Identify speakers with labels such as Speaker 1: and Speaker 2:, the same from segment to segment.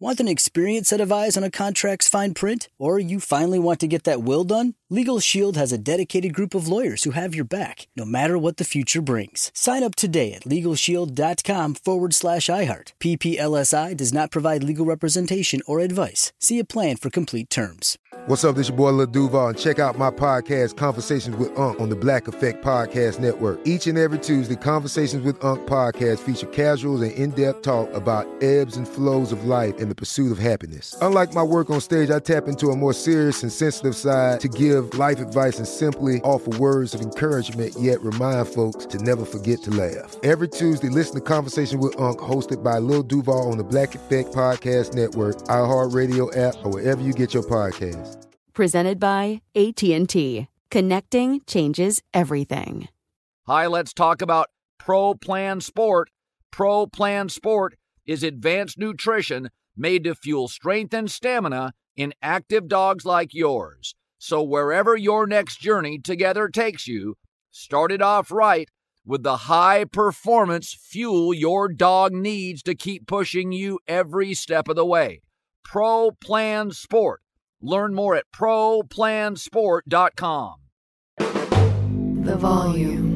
Speaker 1: Want an experienced set of eyes on a contract's fine print? Or you finally want to get that will done? Legal Shield has a dedicated group of lawyers who have your back, no matter what the future brings. Sign up today at LegalShield.com forward slash iHeart. PPLSI does not provide legal representation or advice. See a plan for complete terms.
Speaker 2: What's up? This your boy Lil Duval, and check out my podcast, Conversations with Unc, on the Black Effect Podcast Network. Each and every Tuesday, Conversations with Unc podcast feature casuals and in-depth talk about ebbs and flows of life and the pursuit of happiness. Unlike my work on stage, I tap into a more serious and sensitive side to give life advice and simply offer words of encouragement, yet remind folks to never forget to laugh. Every Tuesday, listen to Conversation with Unc, hosted by Lil Duval on the Black Effect Podcast Network, iHeartRadio app, or wherever you get your podcasts.
Speaker 3: Presented by AT&T. Connecting changes everything.
Speaker 4: Hi, let's talk about Pro Plan Sport. Pro Plan Sport is advanced nutrition made to fuel strength and stamina in active dogs like yours. So wherever your next journey together takes you, start it off right with the high performance fuel your dog needs to keep pushing you every step of the way. Pro Plan Sport. Learn more at ProPlansport.com.
Speaker 5: The volume.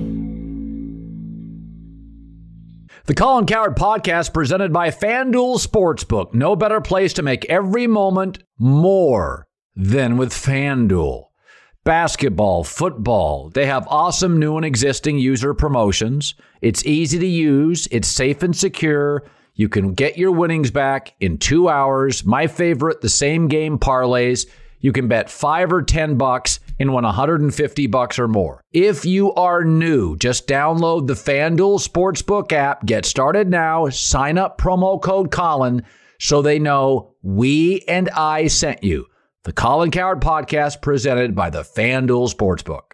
Speaker 4: The Colin Cowherd Podcast presented by FanDuel Sportsbook. No better place to make every moment more than with FanDuel. Basketball, football, they have awesome new and existing user promotions. It's easy to use, it's safe and secure. You can get your winnings back in two hours. My favorite, the same game parlays. You can bet five or 10 bucks and win 150 bucks or more. If you are new, just download the FanDuel Sportsbook app. Get started now. Sign up promo code Colin so they know we and I sent you. The Colin Cowherd Podcast presented by the FanDuel Sportsbook.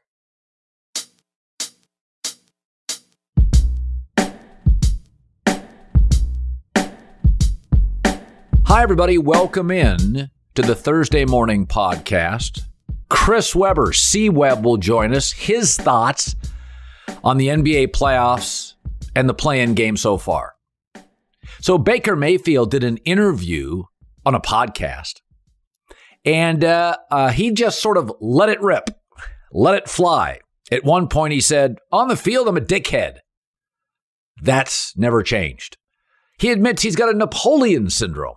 Speaker 4: Hi, everybody. Welcome in to the Thursday morning podcast. Chris Webber, C Web, will join us. His thoughts on the NBA playoffs and the play in game so far. So, Baker Mayfield did an interview on a podcast, and uh, uh, he just sort of let it rip, let it fly. At one point, he said, On the field, I'm a dickhead. That's never changed. He admits he's got a Napoleon syndrome.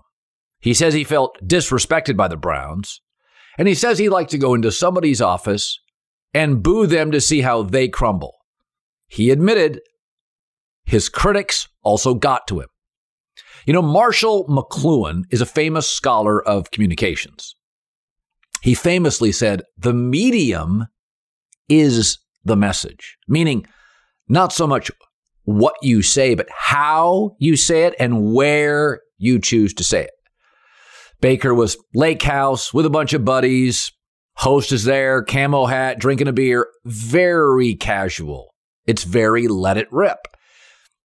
Speaker 4: He says he felt disrespected by the Browns, and he says he'd like to go into somebody's office and boo them to see how they crumble. He admitted his critics also got to him. You know, Marshall McLuhan is a famous scholar of communications. He famously said, the medium is the message, meaning not so much what you say, but how you say it and where you choose to say it. Baker was lake house with a bunch of buddies. Host is there, camo hat, drinking a beer. Very casual. It's very let it rip.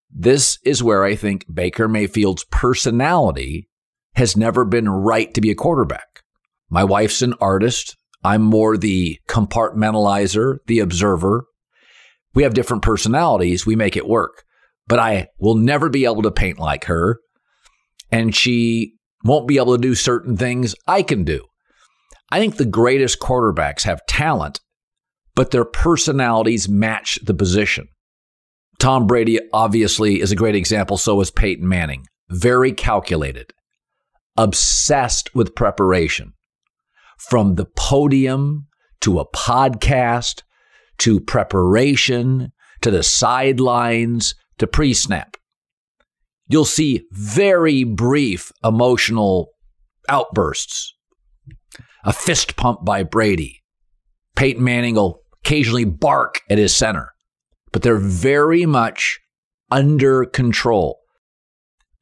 Speaker 4: This is where I think Baker Mayfield's personality has never been right to be a quarterback. My wife's an artist. I'm more the compartmentalizer, the observer. We have different personalities. We make it work. But I will never be able to paint like her. And she won't be able to do certain things I can do. I think the greatest quarterbacks have talent, but their personalities match the position. Tom Brady obviously is a great example, so is Peyton Manning. Very calculated, obsessed with preparation. From the podium to a podcast to preparation to the sidelines to pre snap you'll see very brief emotional outbursts. A fist pump by Brady. Peyton Manning will occasionally bark at his center, but they're very much under control.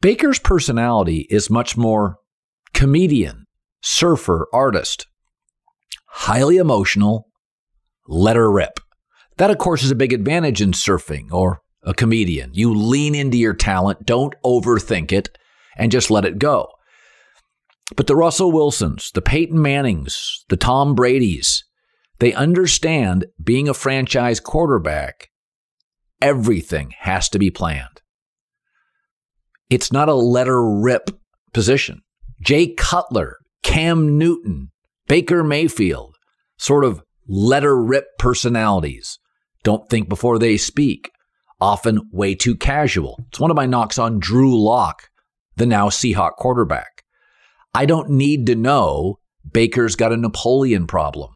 Speaker 4: Baker's personality is much more comedian, surfer, artist. highly emotional, let her rip. That, of course, is a big advantage in surfing or a comedian. You lean into your talent, don't overthink it, and just let it go. But the Russell Wilsons, the Peyton Mannings, the Tom Brady's, they understand being a franchise quarterback, everything has to be planned. It's not a letter rip position. Jay Cutler, Cam Newton, Baker Mayfield, sort of letter rip personalities. Don't think before they speak. Often way too casual. It's one of my knocks on Drew Lock, the now Seahawk quarterback. I don't need to know Baker's got a Napoleon problem.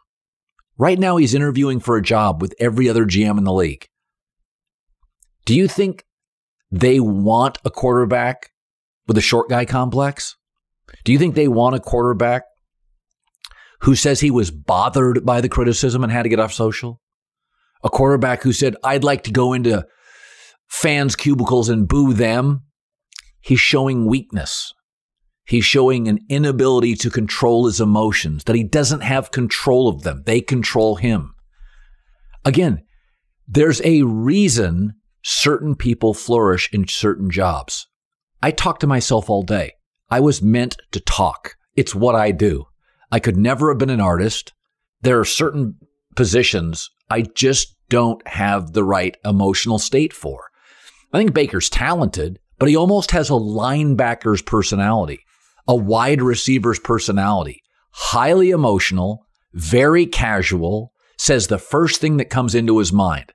Speaker 4: Right now, he's interviewing for a job with every other GM in the league. Do you think they want a quarterback with a short guy complex? Do you think they want a quarterback who says he was bothered by the criticism and had to get off social? A quarterback who said, I'd like to go into fans' cubicles and boo them? He's showing weakness. He's showing an inability to control his emotions, that he doesn't have control of them. They control him. Again, there's a reason certain people flourish in certain jobs. I talk to myself all day. I was meant to talk. It's what I do. I could never have been an artist. There are certain positions I just don't have the right emotional state for. I think Baker's talented, but he almost has a linebacker's personality, a wide receiver's personality, highly emotional, very casual, says the first thing that comes into his mind.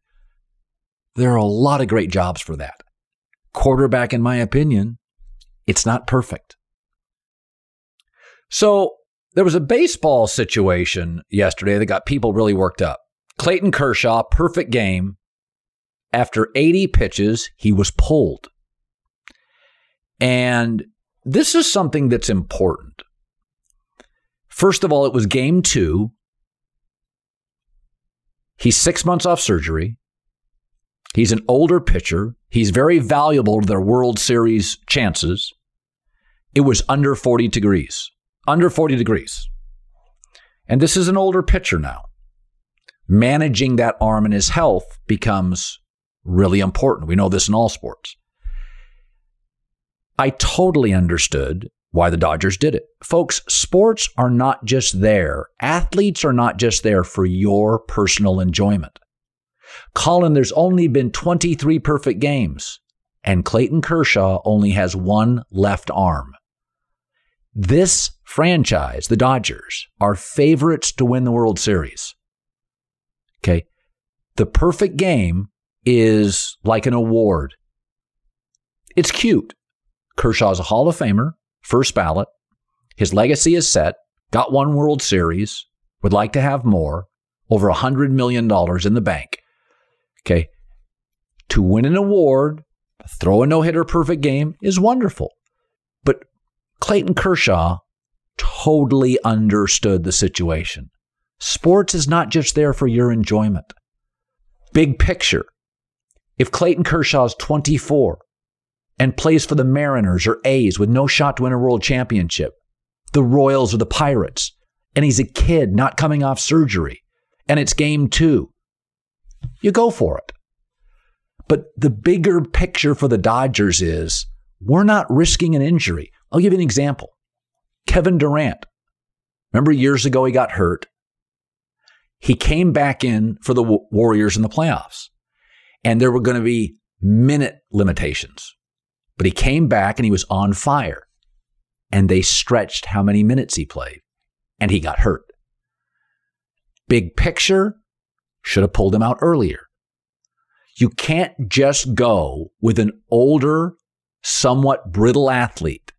Speaker 4: There are a lot of great jobs for that. Quarterback, in my opinion, it's not perfect. So there was a baseball situation yesterday that got people really worked up. Clayton Kershaw, perfect game. After 80 pitches, he was pulled. And this is something that's important. First of all, it was game two. He's six months off surgery. He's an older pitcher. He's very valuable to their World Series chances. It was under 40 degrees. Under 40 degrees. And this is an older pitcher now. Managing that arm and his health becomes really important. We know this in all sports. I totally understood why the Dodgers did it. Folks, sports are not just there. Athletes are not just there for your personal enjoyment. Colin, there's only been 23 perfect games, and Clayton Kershaw only has one left arm. This franchise, the Dodgers, are favorites to win the World Series. Okay. The perfect game is like an award. It's cute. Kershaw's a Hall of Famer, first ballot. His legacy is set, got one World Series, would like to have more, over a $100 million in the bank. Okay. To win an award, throw a no hitter perfect game is wonderful. But Clayton Kershaw totally understood the situation. Sports is not just there for your enjoyment. Big picture. If Clayton Kershaw is 24 and plays for the Mariners or A's with no shot to win a world championship, the Royals or the Pirates, and he's a kid not coming off surgery, and it's game two, you go for it. But the bigger picture for the Dodgers is we're not risking an injury. I'll give you an example. Kevin Durant. Remember years ago he got hurt. He came back in for the Warriors in the playoffs, and there were going to be minute limitations. But he came back and he was on fire, and they stretched how many minutes he played, and he got hurt. Big picture, should have pulled him out earlier. You can't just go with an older, somewhat brittle athlete.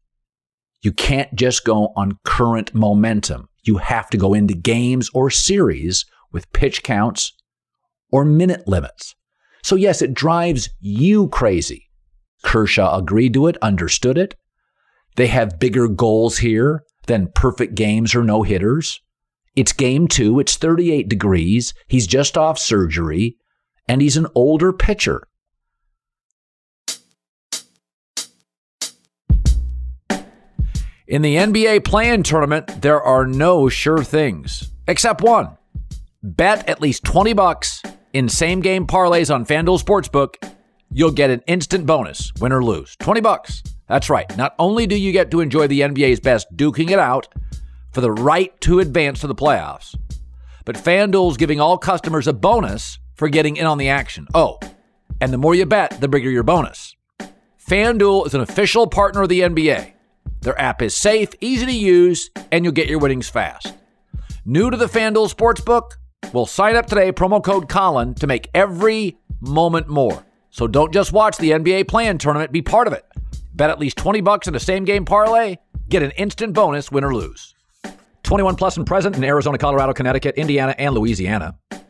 Speaker 4: You can't just go on current momentum. You have to go into games or series with pitch counts or minute limits. So, yes, it drives you crazy. Kershaw agreed to it, understood it. They have bigger goals here than perfect games or no hitters. It's game two. It's 38 degrees. He's just off surgery and he's an older pitcher. In the NBA play-in tournament, there are no sure things. except one. Bet at least 20 bucks in same game parlays on FanDuel Sportsbook. You'll get an instant bonus, win or lose. 20 bucks. That's right. Not only do you get to enjoy the NBA's best duking it out for the right to advance to the playoffs, but FanDuel's giving all customers a bonus for getting in on the action. Oh, and the more you bet, the bigger your bonus. FanDuel is an official partner of the NBA. Their app is safe, easy to use, and you'll get your winnings fast. New to the FanDuel Sportsbook? Well, sign up today, promo code Colin, to make every moment more. So don't just watch the NBA Play-In tournament, be part of it. Bet at least 20 bucks in a same game parlay, get an instant bonus, win or lose. 21 plus and present in Arizona, Colorado, Connecticut, Indiana, and Louisiana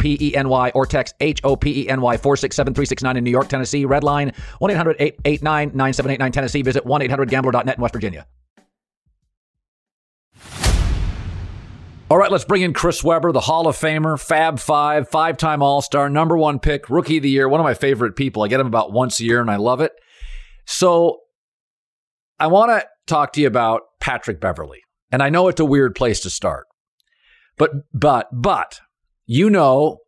Speaker 4: P-E-N-Y or text H-O-P-E-N-Y 467-369 in New York, Tennessee. Red line 1-800-889-9789 Tennessee. Visit 1-800-GAMBLER.net in West Virginia. All right, let's bring in Chris Webber, the Hall of Famer, Fab Five, five time All Star, number one pick, Rookie of the Year, one of my favorite people. I get him about once a year and I love it. So I want to talk to you about Patrick Beverley. And I know it's a weird place to start. But, but, but you know,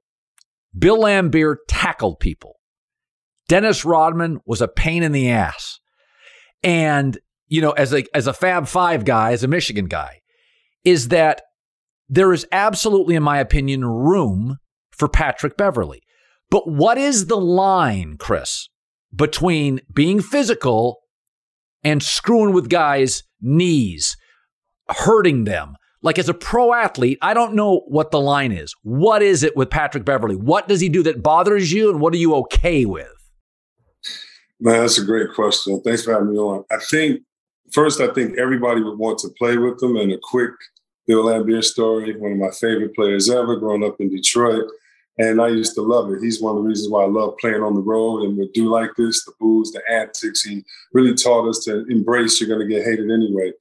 Speaker 4: Bill Laimbeer tackled people. Dennis Rodman was a pain in the ass. And, you know, as a, as a Fab Five guy, as a Michigan guy, is that there is absolutely, in my opinion, room for Patrick Beverley. But what is the line, Chris, between being physical and screwing with guys' knees, hurting them, like as a pro athlete, I don't know what the line is. What is it with Patrick Beverley? What does he do that bothers you, and what are you okay with?
Speaker 6: Man, that's a great question. Thanks for having me on. I think first, I think everybody would want to play with him. And a quick Bill Laimbeer story, one of my favorite players ever, growing up in Detroit. And I used to love it. He's one of the reasons why I love playing on the road and would do like this, the booze, the antics. He really taught us to embrace you're going to get hated anyway.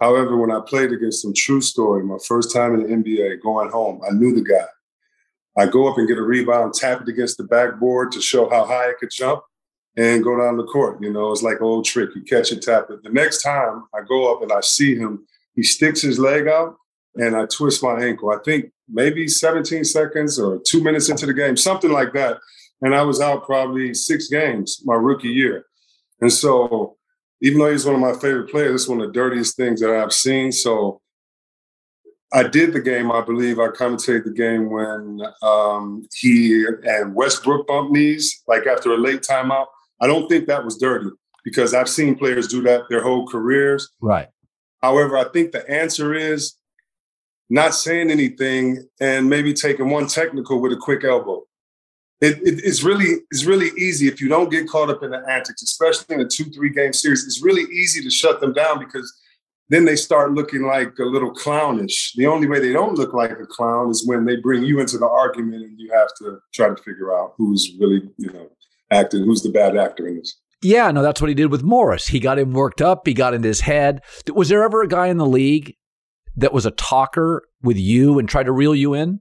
Speaker 6: However, when I played against some true story, my first time in the NBA, going home, I knew the guy. I go up and get a rebound, tap it against the backboard to show how high I could jump, and go down the court. You know, it's like an old trick. You catch it, tap it. The next time I go up and I see him, he sticks his leg out, and I twist my ankle. I think maybe 17 seconds or two minutes into the game, something like that. And I was out probably six games my rookie year. And so even though he's one of my favorite players, it's one of the dirtiest things that I've seen. So I did the game, I believe. I commentated the game when um, he and Westbrook bumped knees, like after a late timeout. I don't think that was dirty because I've seen players do that their whole careers.
Speaker 4: Right.
Speaker 6: However, I think the answer is not saying anything and maybe taking one technical with a quick elbow it, it, it's really it's really easy if you don't get caught up in the antics, especially in a two three game series. It's really easy to shut them down because then they start looking like a little clownish. The only way they don't look like a clown is when they bring you into the argument and you have to try to figure out who's really you know acting, who's the bad actor in this.
Speaker 4: Yeah, no, that's what he did with Morris. He got him worked up. He got into his head. Was there ever a guy in the league that was a talker with you and tried to reel you in?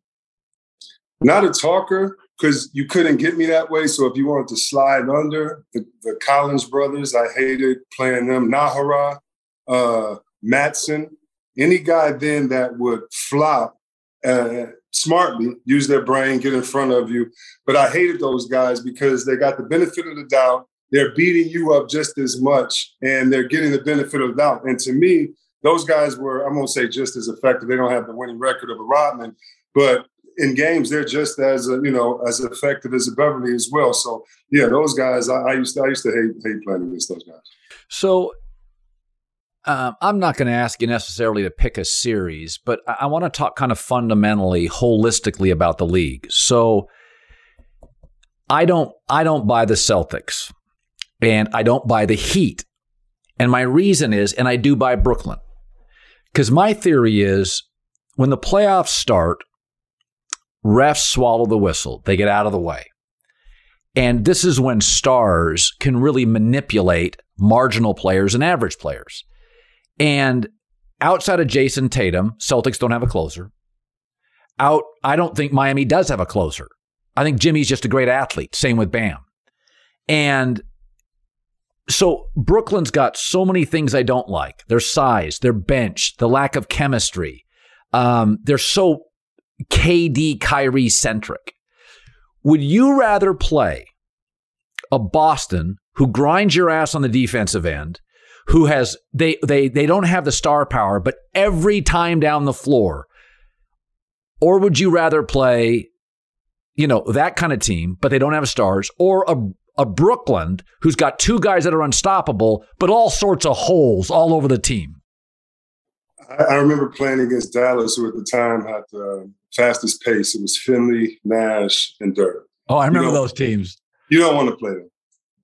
Speaker 6: Not a talker, because you couldn't get me that way. So if you wanted to slide under the, the Collins brothers, I hated playing them. Najera, uh, Matson, any guy then that would flop uh, smartly, use their brain, get in front of you. But I hated those guys because they got the benefit of the doubt. They're beating you up just as much, and they're getting the benefit of the doubt. And to me, those guys were, I'm going to say, just as effective. They don't have the winning record of a Rodman, but in games, they're just as uh, you know as effective as a Beverley as well. So yeah, those guys, I, I used to I used to hate hate playing against those guys.
Speaker 4: So um, I'm not going to ask you necessarily to pick a series, but I, I want to talk kind of fundamentally, holistically about the league. So I don't I don't buy the Celtics, and I don't buy the Heat, and my reason is, and I do buy Brooklyn, because my theory is when the playoffs start refs swallow the whistle, they get out of the way. And this is when stars can really manipulate marginal players and average players. And outside of Jayson Tatum, Celtics don't have a closer. Out, I don't think Miami does have a closer. I think Jimmy's just a great athlete. Same with Bam. And so Brooklyn's got so many things I don't like their size, their bench, the lack of chemistry. Um, they're so KD Kyrie centric. Would you rather play a Boston who grinds your ass on the defensive end, who has they they they don't have the star power, but every time down the floor, or would you rather play, you know, that kind of team, but they don't have stars, or a a Brooklyn who's got two guys that are unstoppable, but all sorts of holes all over the team?
Speaker 6: I, remember playing against Dallas, who at the time had the fastest pace. It was Finley, Nash, and Dirk.
Speaker 4: Oh, I remember those teams.
Speaker 6: You don't want to play them.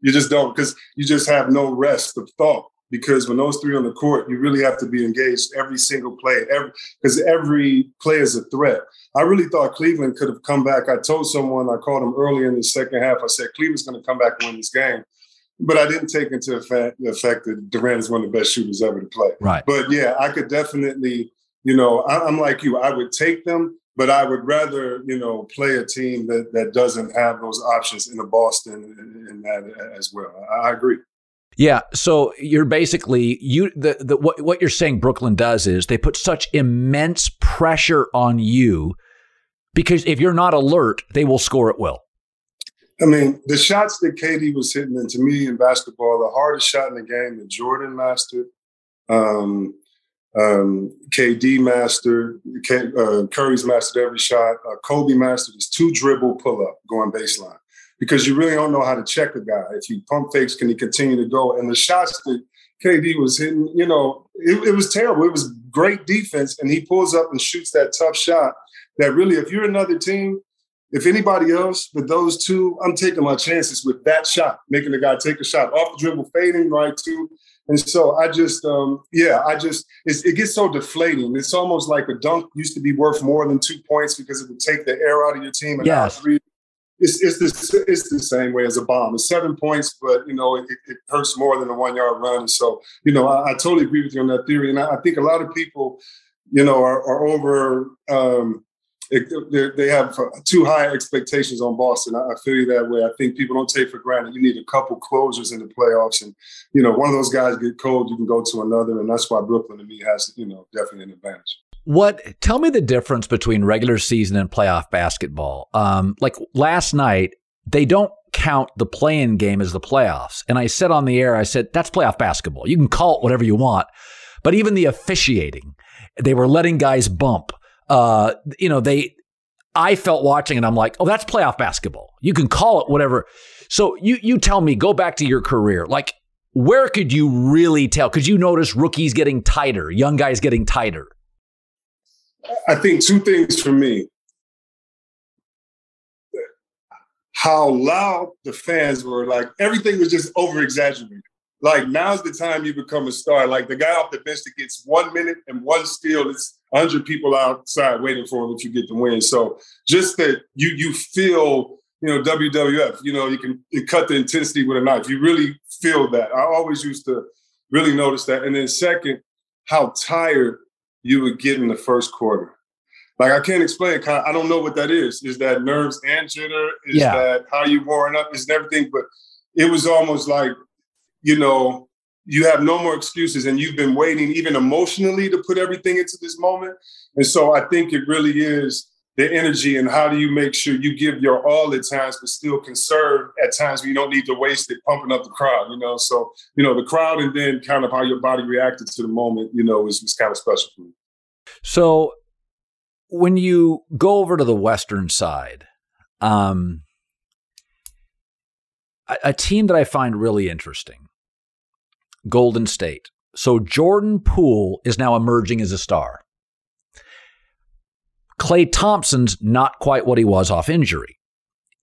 Speaker 6: You just don't because you just have no rest of thought. Because when those three on the court, you really have to be engaged every single play, every because every play is a threat. I really thought Cleveland could have come back. I told someone I called him early in the second half. I said Cleveland's going to come back and win this game, but I didn't take into effect the fact that Durant is one of the best shooters ever to play.
Speaker 4: Right.
Speaker 6: But yeah, I could definitely, you know, I, I'm like you. I would take them but I would rather, you know, play a team that that doesn't have those options in the Boston and that as well. I agree.
Speaker 4: Yeah, so you're basically you the, the what what you're saying Brooklyn does is they put such immense pressure on you because if you're not alert, they will score at will.
Speaker 6: I mean, the shots that KD was hitting, and to me in basketball, the hardest shot in the game that Jordan mastered, um, um, KD mastered, uh, Curry's mastered every shot. Uh, Kobe mastered his two dribble pull up going baseline because you really don't know how to check a guy. If you pump fakes, can he continue to go? And the shots that KD was hitting, you know, it, it was terrible. It was great defense, and he pulls up and shoots that tough shot. That really, if you're another team, if anybody else but those two, I'm taking my chances with that shot, making the guy take a shot off the dribble, fading right to and so I just, um, yeah, I just, it gets so deflating. It's almost like a dunk used to be worth more than two points because it would take the air out of your team. And
Speaker 4: yes.
Speaker 6: three, it's, it's, the, it's the same way as a bomb. It's seven points, but, you know, it, it hurts more than a one yard run. so, you know, I, I, totally agree with you on that theory. And I, I think a lot of people, you know, are, are over, um, they have too high expectations on Boston. I feel you that way. I think people don't take for granted. You need a couple closers in the playoffs, and you know, one of those guys get cold, you can go to another, and that's why Brooklyn to me has you know definitely an advantage.
Speaker 4: What? Tell me the difference between regular season and playoff basketball. Um, like last night, they don't count the play-in game as the playoffs, and I said on the air, I said that's playoff basketball. You can call it whatever you want, but even the officiating, they were letting guys bump uh, you know, they, I felt watching and I'm like, oh, that's playoff basketball. You can call it whatever. So you, you tell me, go back to your career. Like, where could you really tell? Could you notice rookies getting tighter, young guys getting tighter?
Speaker 6: I think two things for me. How loud the fans were, like everything was just over exaggerated. Like now's the time you become a star. Like the guy off the bench that gets one minute and one steal, it's hundred people outside waiting for him if you get the win. So just that you you feel, you know, WWF, you know, you can you cut the intensity with a knife. You really feel that. I always used to really notice that. And then second, how tired you would get in the first quarter. Like I can't explain. I don't know what that is. Is that nerves and jitter? Is yeah. that how you warming up? Is everything? But it was almost like you know, you have no more excuses and you've been waiting even emotionally to put everything into this moment. And so I think it really is the energy and how do you make sure you give your all at times, but still conserve at times when you don't need to waste it pumping up the crowd, you know? So, you know, the crowd and then kind of how your body reacted to the moment, you know, was kind of special for me.
Speaker 4: So when you go over to the Western side, um, a, a team that I find really interesting Golden State. So Jordan Poole is now emerging as a star. Klay Thompson's not quite what he was off injury.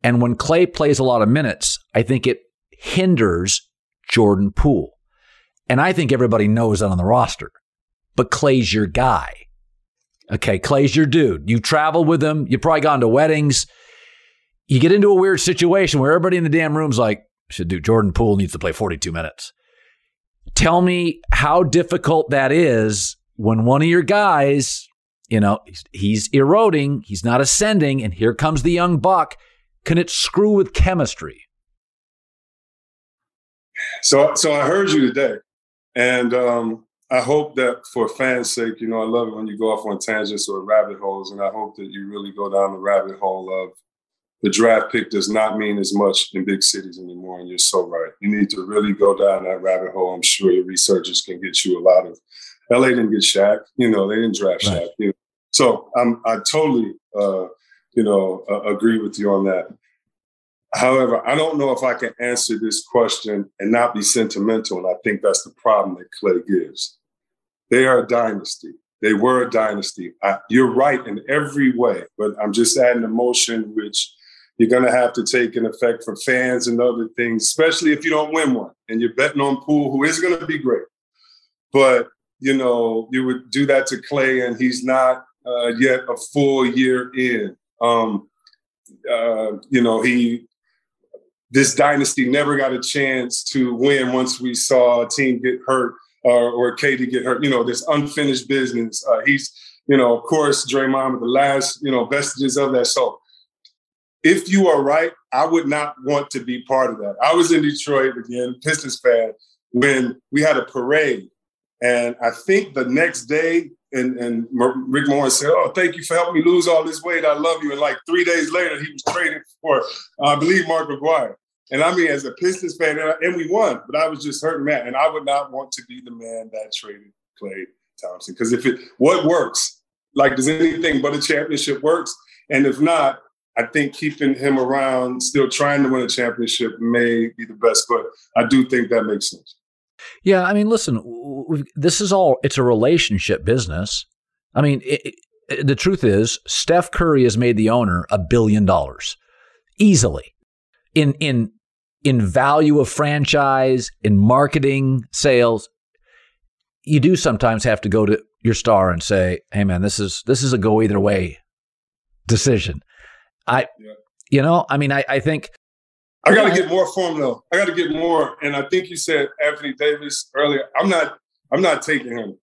Speaker 4: And when Klay plays a lot of minutes, I think it hinders Jordan Poole. And I think everybody knows that on the roster. But Klay's your guy. Okay, Klay's your dude. You travel with him. You've probably gone to weddings. You get into a weird situation where everybody in the damn room's like, should do Jordan Poole needs to play 42 minutes. Tell me how difficult that is when one of your guys, you know, he's eroding, he's not ascending, and here comes the young buck. Can it screw with chemistry?
Speaker 6: So, so I heard you today, and um, I hope that for fans' sake, you know, I love it when you go off on tangents or rabbit holes, and I hope that you really go down the rabbit hole of the draft pick does not mean as much in big cities anymore. And you're so right. You need to really go down that rabbit hole. I'm sure your researchers can get you a lot of. LA didn't get Shaq, you know, they didn't draft right. Shaq. You know? So I'm, I totally, uh, you know, uh, agree with you on that. However, I don't know if I can answer this question and not be sentimental. And I think that's the problem that Klay gives. They are a dynasty. They were a dynasty. I, you're right in every way, but I'm just adding emotion, which you're going to have to take an effect for fans and other things, especially if you don't win one and you're betting on Poole, who is going to be great. But, you know, you would do that to Klay, and he's not uh, yet a full year in. Um, uh, you know, he, this dynasty never got a chance to win once we saw a team get hurt or, or KD get hurt. You know, this unfinished business. Uh, he's, you know, of course, Draymond with the last, you know, vestiges of that. So if you are right, I would not want to be part of that. I was in Detroit again, Pistons fan, when we had a parade. And I think the next day, and, and Rick Morris said, Oh, thank you for helping me lose all this weight. I love you. And like three days later, he was traded for, I believe, Mark Aguirre. And I mean, as a Pistons fan, and we won, but I was just hurting, man. And I would not want to be the man that traded Klay Thompson. Because if it, what works? Like, does anything but a championship works? And if not, I think keeping him around, still trying to win a championship, may be the best. But I do think that makes sense.
Speaker 4: Yeah, I mean, listen, this is all, it's a relationship business. I mean, it, it, the truth is, Steph Curry has made the owner a billion dollars easily in, in, in value of franchise, in marketing, sales. You do sometimes have to go to your star and say, "Hey, man, this is this is a go either way decision." I, yeah. you know, I mean, I, I think
Speaker 6: I got to get more form though. I got to get more. And I think you said Anthony Davis earlier. I'm not. I'm not taking him.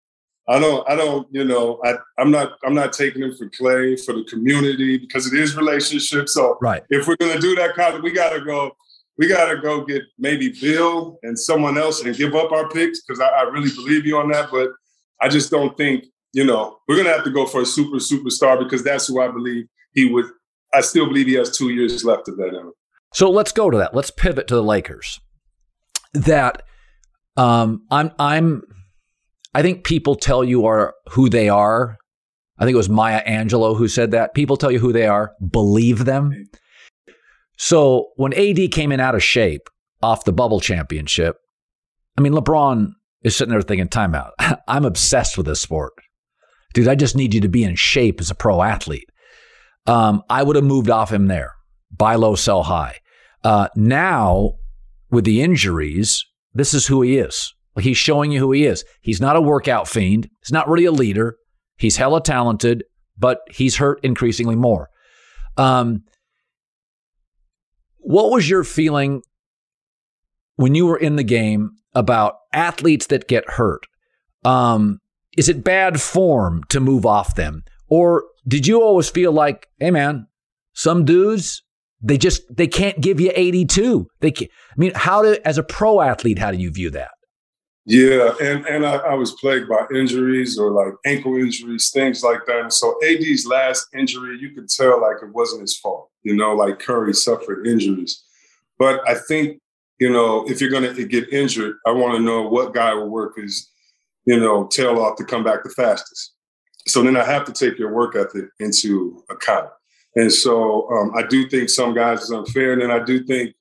Speaker 6: I don't. I don't. You know. I. I'm not. I'm not taking him for Klay for the community because it is relationship. So
Speaker 4: right.
Speaker 6: If we're gonna do that kind of, we got to go. We got to go get maybe Bill and someone else and give up our picks because I, I really believe you on that. But I just don't think. You know, we're gonna have to go for a super superstar because that's who I believe he would I still believe he has two years left of that him.
Speaker 4: So let's go to that. Let's pivot to the Lakers. That um, I'm I'm I think people tell you are who they are. I think it was Maya Angelou who said that. People tell you who they are, believe them. So when AD came in out of shape off the bubble championship, I mean LeBron is sitting there thinking, timeout. I'm obsessed with this sport. Dude, I just need you to be in shape as a pro athlete um, I would have moved off him there. Buy low, sell high. Uh, now, with the injuries, this is who he is. He's showing you who he is. He's not a workout fiend. He's not really a leader. He's hella talented, but he's hurt increasingly more. Um, what was your feeling when you were in the game about athletes that get hurt? Um, is it bad form to move off them? Or did you always feel like, hey man, some dudes they just they can't give you 82. They can't, I mean, how do as a pro athlete, how do you view that?
Speaker 6: Yeah, and and I, I, was plagued by injuries or like ankle injuries, things like that. And so AD's last injury, you could tell like it wasn't his fault. You know, like Curry suffered injuries, but I think you know if you're to get injured, I want to know what guy will work his you know tail off to come back the fastest. So then I have to take your work ethic into account. And so um, I do think some guys is unfair. And then I do think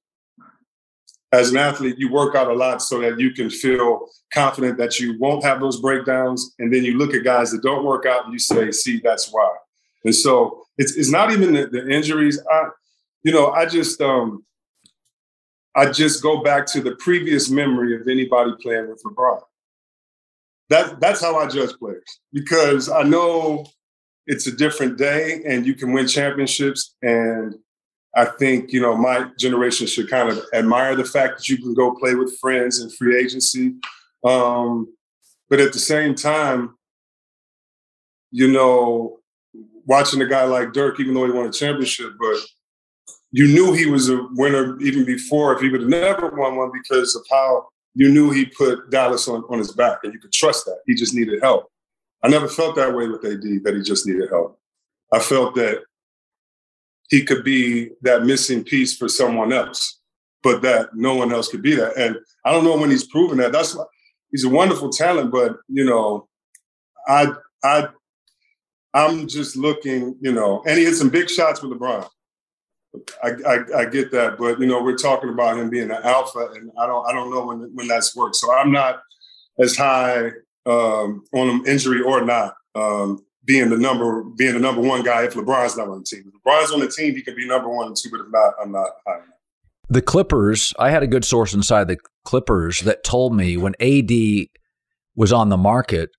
Speaker 6: as an athlete, you work out a lot so that you can feel confident that you won't have those breakdowns. And then you look at guys that don't work out and you say, see, that's why. And so it's, it's not even the, the injuries. I, you know, I just, um, I just go back to the previous memory of anybody playing with LeBron that that's how I judge players because I know it's a different day and you can win championships. And I think, you know, my generation should kind of admire the fact that you can go play with friends in free agency. Um, but at the same time, you know, watching a guy like Dirk, even though he won a championship, but you knew he was a winner even before if he would have never won one because of how you knew he put Dallas on, on his back and you could trust that. He just needed help. I never felt that way with AD, that he just needed help. I felt that he could be that missing piece for someone else, but that no one else could be that. And I don't know when he's proven that. That's why he's a wonderful talent, but you know, I I I'm just looking, you know, and he hit some big shots with LeBron. I, I, I, get that, but you know, we're talking about him being an alpha, and I don't I don't know when when that's worked. So I'm not as high um, on him, injury or not, um, being the number being the number one guy if LeBron's not on the team. If LeBron's on the team, he could be number one and two, but if not, I'm not high.
Speaker 4: The Clippers, I had a good source inside the Clippers that told me when AD was on the market,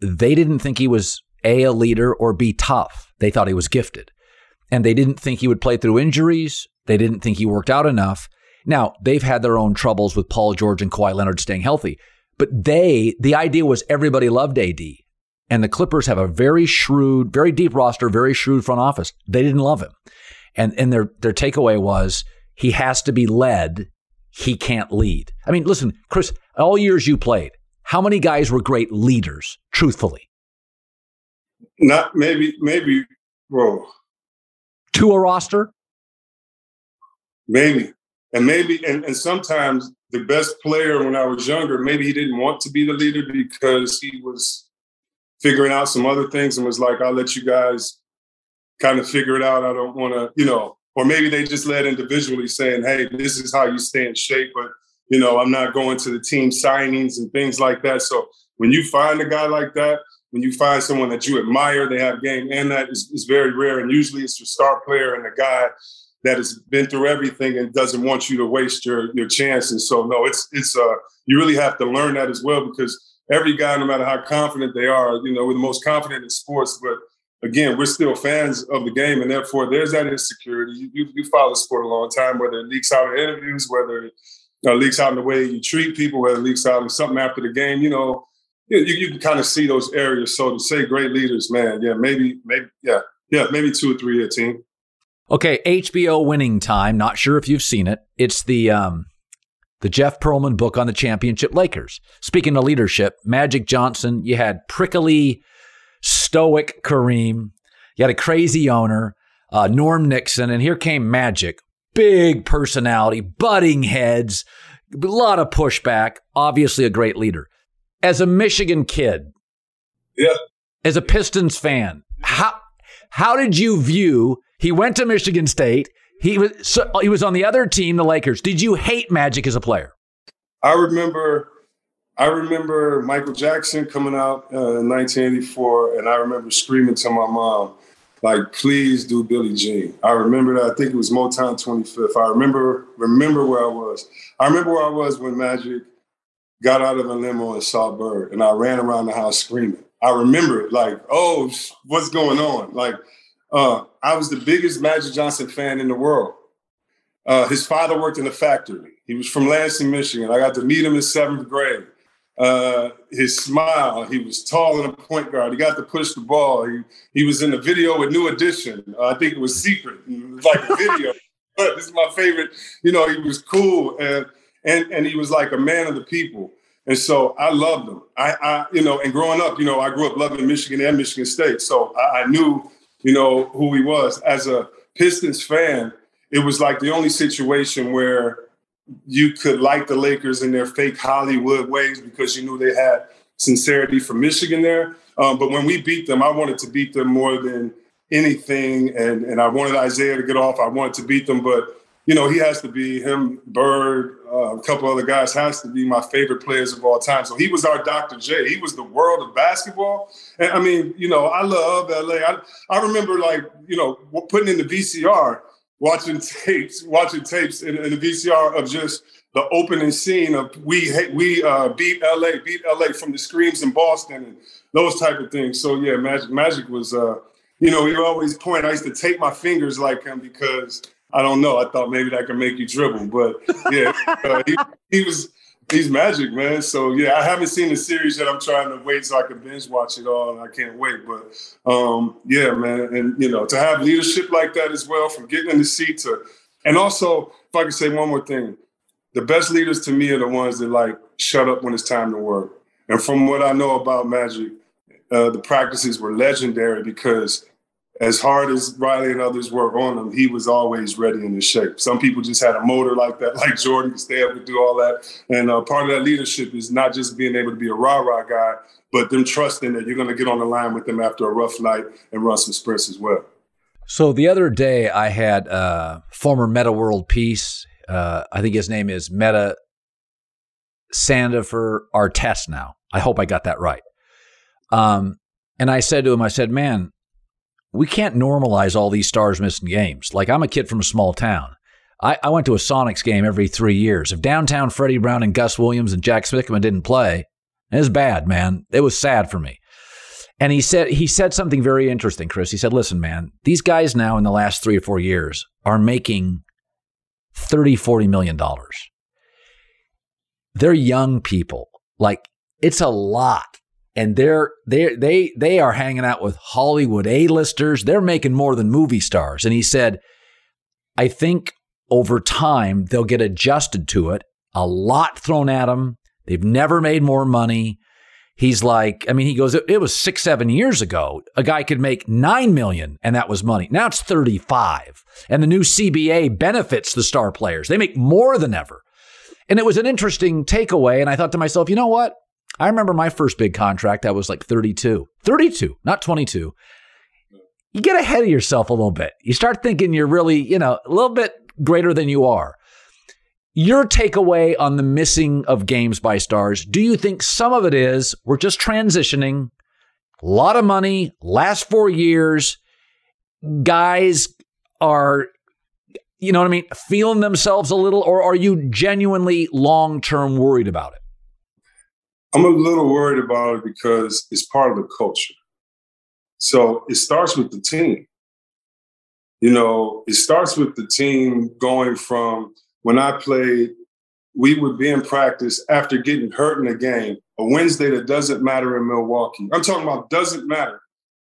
Speaker 4: they didn't think he was a a leader or b tough. They thought he was gifted, and they didn't think he would play through injuries. They didn't think he worked out enough. Now they've had their own troubles with Paul George and Kawhi Leonard staying healthy, but they, the idea was everybody loved AD. And the Clippers have a very shrewd, very deep roster, very shrewd front office. They didn't love him. And, and their, their takeaway was he has to be led. He can't lead. I mean, listen, Chris, all years you played, how many guys were great leaders, truthfully?
Speaker 6: Not maybe, maybe, whoa.
Speaker 4: To a roster?
Speaker 6: Maybe. And maybe, and, and sometimes the best player when I was younger, maybe he didn't want to be the leader because he was figuring out some other things and was like, I'll let you guys kind of figure it out. I don't want to, you know, or maybe they just led individually saying, hey, this is how you stay in shape, but, you know, I'm not going to the team signings and things like that. So when you find a guy like that, when you find someone that you admire, they have game and that is, is very rare. And usually it's your star player and a guy that has been through everything and doesn't want you to waste your your chance. And so, no, it's it's uh, you really have to learn that as well because every guy, no matter how confident they are, you know, we're the most confident in sports, but again, we're still fans of the game, and therefore there's that insecurity. You, you, you follow the sport a long time, whether it leaks out in interviews, whether it uh, leaks out in the way you treat people, whether it leaks out in something after the game, you know, you, you can kind of see those areas. So to say great leaders, man, yeah, maybe, maybe, yeah, yeah, maybe two or three year team.
Speaker 4: Okay, HBO Winning Time. Not sure if you've seen it. It's the um, the Jeff Pearlman book on the championship Lakers. Speaking of leadership, Magic Johnson. You had prickly, stoic Kareem. You had a crazy owner, uh, Norm Nixon, and here came Magic. Big personality, butting heads, a lot of pushback. Obviously, a great leader. As a Michigan kid,
Speaker 6: yeah.
Speaker 4: As a Pistons fan, how how did you view he went to Michigan State. He was so, he was on the other team, the Lakers. Did you hate Magic as a player?
Speaker 6: I remember I remember Michael Jackson coming out uh, in 1984, and I remember screaming to my mom, like, "Please do Billie Jean." I remember that. I think it was Motown 25th. I remember remember where I was. I remember where I was when Magic got out of a limo and saw Bird, and I ran around the house screaming. I remember it, like, "Oh, what's going on?" Like uh, I was the biggest Magic Johnson fan in the world. Uh, his father worked in a factory. He was from Lansing, Michigan. I got to meet him in seventh grade. Uh, his smile, he was tall and a point guard. He got to push the ball. He, he was in the video with New Edition. Uh, I think it was Secret. It was like a video. but this is my favorite. You know, he was cool and, and, and he was like a man of the people. And so I loved him. I, I, you know, and growing up, you know, I grew up loving Michigan and Michigan State. So I, I knew you know, who he was. As a Pistons fan, it was like the only situation where you could like the Lakers in their fake Hollywood ways because you knew they had sincerity from Michigan there. Um, but when we beat them, I wanted to beat them more than anything. And, and I wanted Isiah to get off. I wanted to beat them. But you know, he has to be him, Bird, uh, a couple other guys has to be my favorite players of all time. So he was our Dr. J. He was the world of basketball. And I mean, you know, I love LA. I, I remember like, you know, putting in the VCR, watching tapes, watching tapes in, in the VCR of just the opening scene of we we uh, beat LA, beat LA from the screams in Boston and those type of things. So yeah, Magic Magic was uh, you know, he always point. I used to take my fingers like him because I don't know. I thought maybe that could make you dribble, but yeah, uh, he, he was he's magic, man. So yeah, I haven't seen the series yet. I'm trying to wait so I can binge watch it all, and I can't wait. But um, yeah, man, and you know, to have leadership like that as well, from getting in the seat to, and also if I could say one more thing, the best leaders to me are the ones that like shut up when it's time to work. And from what I know about Magic, uh, the practices were legendary because as hard as Riley and others were on him, he was always ready and in shape. Some people just had a motor like that, like Jordan, to stay up and do all that. And uh, part of that leadership is not just being able to be a rah rah guy, but them trusting that you're going to get on the line with them after a rough night and run some sprints as well.
Speaker 4: So the other day, I had uh, former Metta World Peace. Uh, I think his name is Metta Sandiford Artest now. I hope I got that right. Um, and I said to him, I said, man, we can't normalize all these stars missing games. Like I'm a kid from a small town. I, I went to a Sonics game every three years. If downtown Freddie Brown and Gus Williams and Jack Sikma didn't play, it was bad, man. It was sad for me. And he said he said something very interesting, Chris. He said, "Listen, man, these guys now in the last 3 or 4 years are making 30, 40 million dollars. They're young people. Like it's a lot and they're they they they are hanging out with Hollywood A-listers. They're making more than movie stars. And he said, I think over time they'll get adjusted to it. A lot thrown at them. They've never made more money. He's like, I mean, he goes, it was six, seven years ago. A guy could make nine million and that was money. Now it's 35. And the new CBA benefits the star players. They make more than ever. And it was an interesting takeaway. And I thought to myself, you know what? I remember my first big contract, I was like 32. 32, not 22. You get ahead of yourself a little bit. You start thinking you're really, you know, a little bit greater than you are. Your takeaway on the missing of games by stars, do you think some of it is we're just transitioning? A lot of money, last four years, guys are, you know what I mean, feeling themselves a little, or are you genuinely long term worried about it?
Speaker 6: I'm a little worried about it because it's part of the culture. So it starts with the team. You know, it starts with the team going from when I played, we would be in practice after getting hurt in a game, a Wednesday that doesn't matter in Milwaukee. I'm talking about doesn't matter,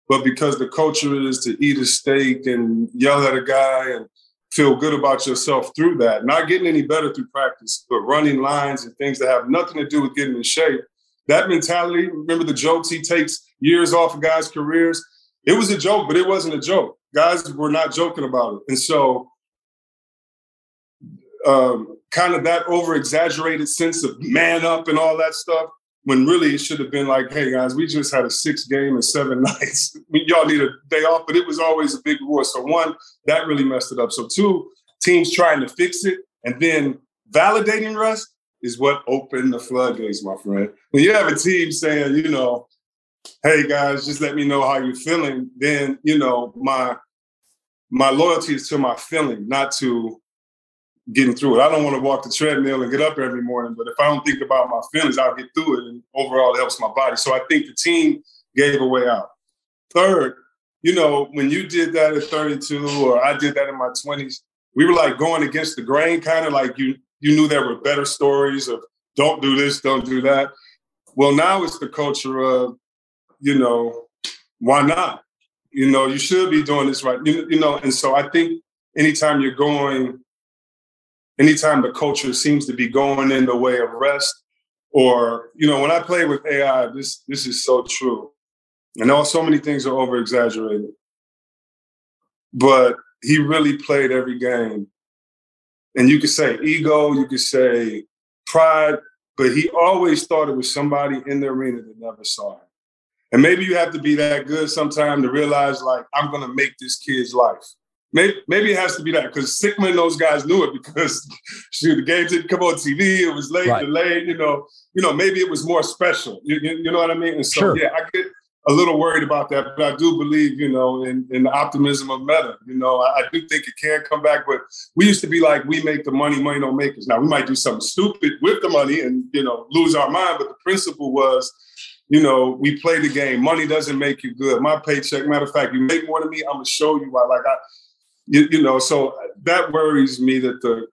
Speaker 6: but because the culture is to eat a steak and yell at a guy and feel good about yourself through that. Not getting any better through practice, but running lines and things that have nothing to do with getting in shape that mentality, remember the jokes he takes years off of guys' careers? It was a joke, but it wasn't a joke. Guys were not joking about it. And so, um, kind of that over exaggerated sense of man up and all that stuff, when really it should have been like, hey guys, we just had a six game and seven nights. Y'all need a day off, but it was always a big war. So, one, that really messed it up. So, two, teams trying to fix it and then validating rust is what opened the floodgates, my friend. When you have a team saying, you know, hey guys, just let me know how you're feeling, then you know, my my loyalty is to my feeling, not to getting through it. I don't want to walk the treadmill and get up every morning, but if I don't think about my feelings, I'll get through it. And overall it helps my body. So I think the team gave a way out. Third, you know, when you did that at 32 or I did that in my 20s, we were like going against the grain, kind of like you you knew there were better stories of don't do this, don't do that. Well, now it's the culture of, you know, why not? You know, you should be doing this right. You, you know, and so I think anytime you're going, anytime the culture seems to be going in the way of rest, or you know, when I play with AI, this this is so true. I know so many things are over exaggerated, but he really played every game and you could say ego, you could say pride, but he always thought it was somebody in the arena that never saw him. And maybe you have to be that good sometime to realize, like, I'm going to make this kid's life. Maybe, maybe it has to be that because Sikma, those guys knew it because shoot, the game didn't come on TV. It was late, right. delayed. You know, you know, maybe it was more special. You, you know what I mean? And so, sure. yeah, I get a little worried about that, but I do believe, you know, in, in the optimism of Metta. You know, I, I, do think it can come back, but we used to be like, we make the money, money don't make us. Now we might do something stupid with the money and you know lose our mind, but the principle was, you know, we play the game. Money doesn't make you good. My paycheck, matter of fact, you make more than me, I'm gonna show you why. Like I, you, you know, so that worries me that the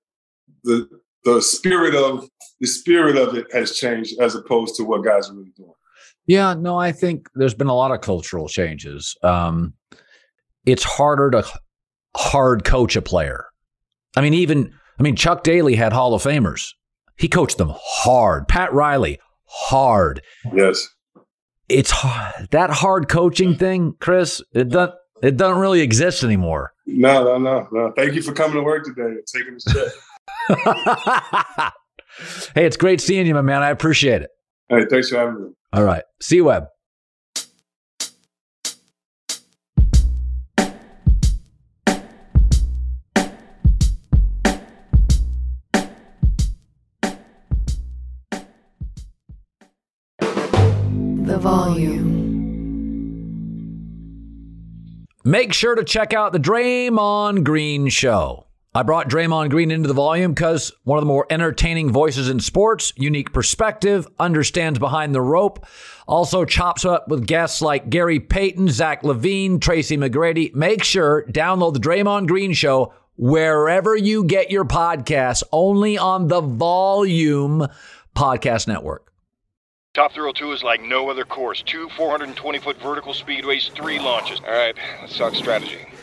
Speaker 6: the the spirit of the spirit of it has changed as opposed to what guys are really doing.
Speaker 4: Yeah, no, I think there's been a lot of cultural changes. Um, it's harder to hard coach a player. I mean, even I mean, Chuck Daly had Hall of Famers. He coached them hard. Pat Riley, hard.
Speaker 6: Yes.
Speaker 4: It's hard. that hard coaching thing, Chris. It doesn't. It doesn't really exist anymore.
Speaker 6: No, no, no, no. Thank you for coming to work today and taking the
Speaker 4: check. hey, it's great seeing you, my man. I appreciate it.
Speaker 6: Hey, thanks for having me.
Speaker 4: All right. See you, Web.
Speaker 5: The volume.
Speaker 4: Make sure to check out the Draymond Green Show. I brought Draymond Green into the volume because one of the more entertaining voices in sports, unique perspective, understands behind the rope, also chops up with guests like Gary Payton, Zach LaVine, Tracy McGrady. Make sure download the Draymond Green Show wherever you get your podcasts, only on the Volume Podcast Network.
Speaker 7: Top Thrill 2 is like no other course. Two 420 foot vertical speedways, three launches.
Speaker 8: All right, let's talk strategy.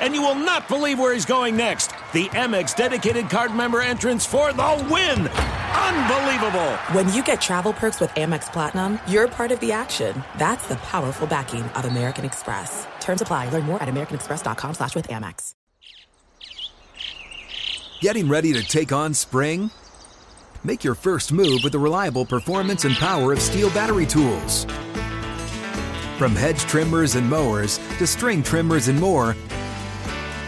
Speaker 9: And you will not believe where he's going next. The Amex dedicated card member entrance for the win! Unbelievable!
Speaker 10: When you get travel perks with Amex Platinum, you're part of the action. That's the powerful backing of American Express. Terms apply. Learn more at americanexpress.com slash with Amex.
Speaker 11: Getting ready to take on spring? Make your first move with the reliable performance and power of STIHL battery tools. From hedge trimmers and mowers to string trimmers and more,